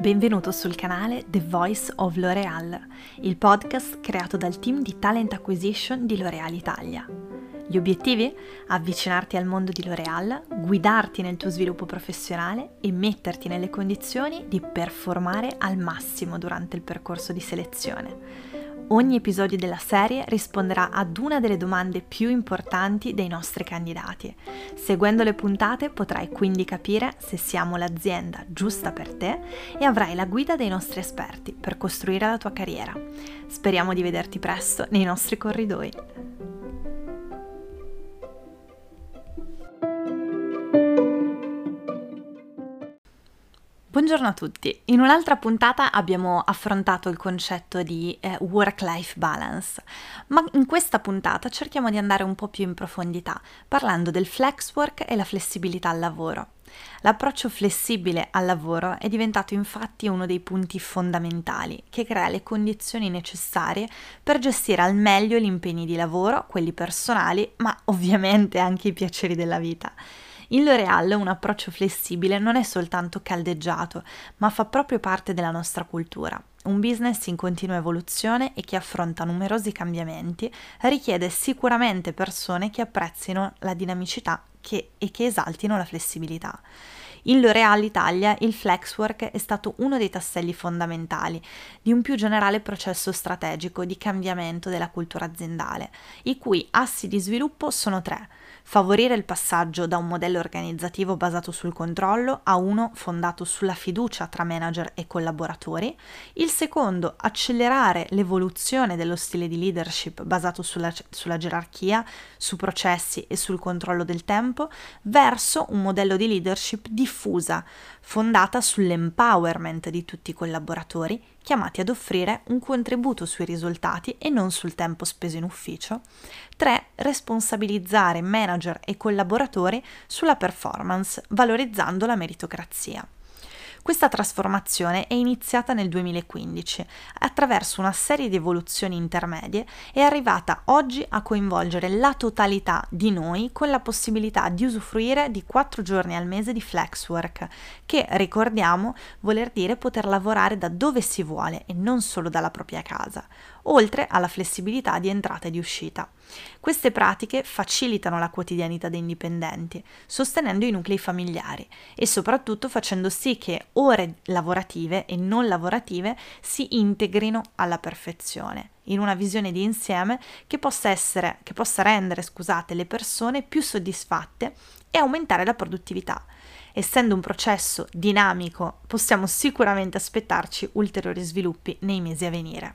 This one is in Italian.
Benvenuto sul canale The Voice of L'Oreal, il podcast creato dal team di Talent Acquisition di L'Oreal Italia. Gli obiettivi? Avvicinarti al mondo di L'Oreal, guidarti nel tuo sviluppo professionale e metterti nelle condizioni di performare al massimo durante il percorso di selezione ogni episodio della serie risponderà ad una delle domande più importanti dei nostri candidati. Seguendo le puntate potrai quindi capire se siamo l'azienda giusta per te e avrai la guida dei nostri esperti per costruire la tua carriera. Speriamo di vederti presto nei nostri corridoi. Buongiorno a tutti. In un'altra puntata abbiamo affrontato il concetto di eh, work-life balance, ma in questa puntata cerchiamo di andare un po' più in profondità, parlando del flex work e la flessibilità al lavoro. L'approccio flessibile al lavoro è diventato infatti uno dei punti fondamentali che crea le condizioni necessarie per gestire al meglio gli impegni di lavoro, quelli personali, ma ovviamente anche i piaceri della vita. In L'Oreal un approccio flessibile non è soltanto caldeggiato, ma fa proprio parte della nostra cultura. Un business in continua evoluzione e che affronta numerosi cambiamenti richiede sicuramente persone che apprezzino la dinamicità che, e che esaltino la flessibilità. In L'Oreal Italia il flexwork è stato uno dei tasselli fondamentali di un più generale processo strategico di cambiamento della cultura aziendale, i cui assi di sviluppo sono tre. Favorire il passaggio da un modello organizzativo basato sul controllo a uno fondato sulla fiducia tra manager e collaboratori, il secondo accelerare l'evoluzione dello stile di leadership basato sulla, sulla gerarchia, su processi e sul controllo del tempo, verso un modello di leadership diffusa, fondata sull'empowerment di tutti i collaboratori chiamati ad offrire un contributo sui risultati e non sul tempo speso in ufficio. 3. Responsabilizzare manager e collaboratori sulla performance, valorizzando la meritocrazia. Questa trasformazione è iniziata nel 2015 attraverso una serie di evoluzioni intermedie è arrivata oggi a coinvolgere la totalità di noi con la possibilità di usufruire di 4 giorni al mese di flex work, che ricordiamo voler dire poter lavorare da dove si vuole e non solo dalla propria casa, oltre alla flessibilità di entrata e di uscita. Queste pratiche facilitano la quotidianità dei dipendenti, sostenendo i nuclei familiari e soprattutto facendo sì che ore lavorative e non lavorative si integrino alla perfezione in una visione di insieme che possa, essere, che possa rendere scusate, le persone più soddisfatte e aumentare la produttività. Essendo un processo dinamico, possiamo sicuramente aspettarci ulteriori sviluppi nei mesi a venire.